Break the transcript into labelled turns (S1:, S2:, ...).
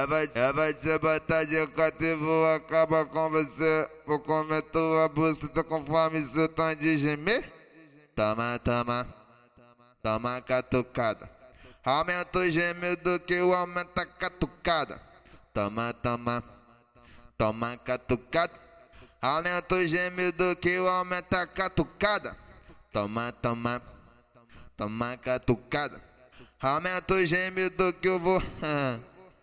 S1: É vai, te botar de quatro e vou acabar com você. Vou comer tua buceta conforme seu tom de gemer. Toma, toma, toma catucada. Aumenta o gemido que o aumenta a catucada. Toma, toma, toma catucada. Aumenta o gemido que o aumenta a catucada. Toma, toma, toma catucada. Aumenta o gemido que eu vou.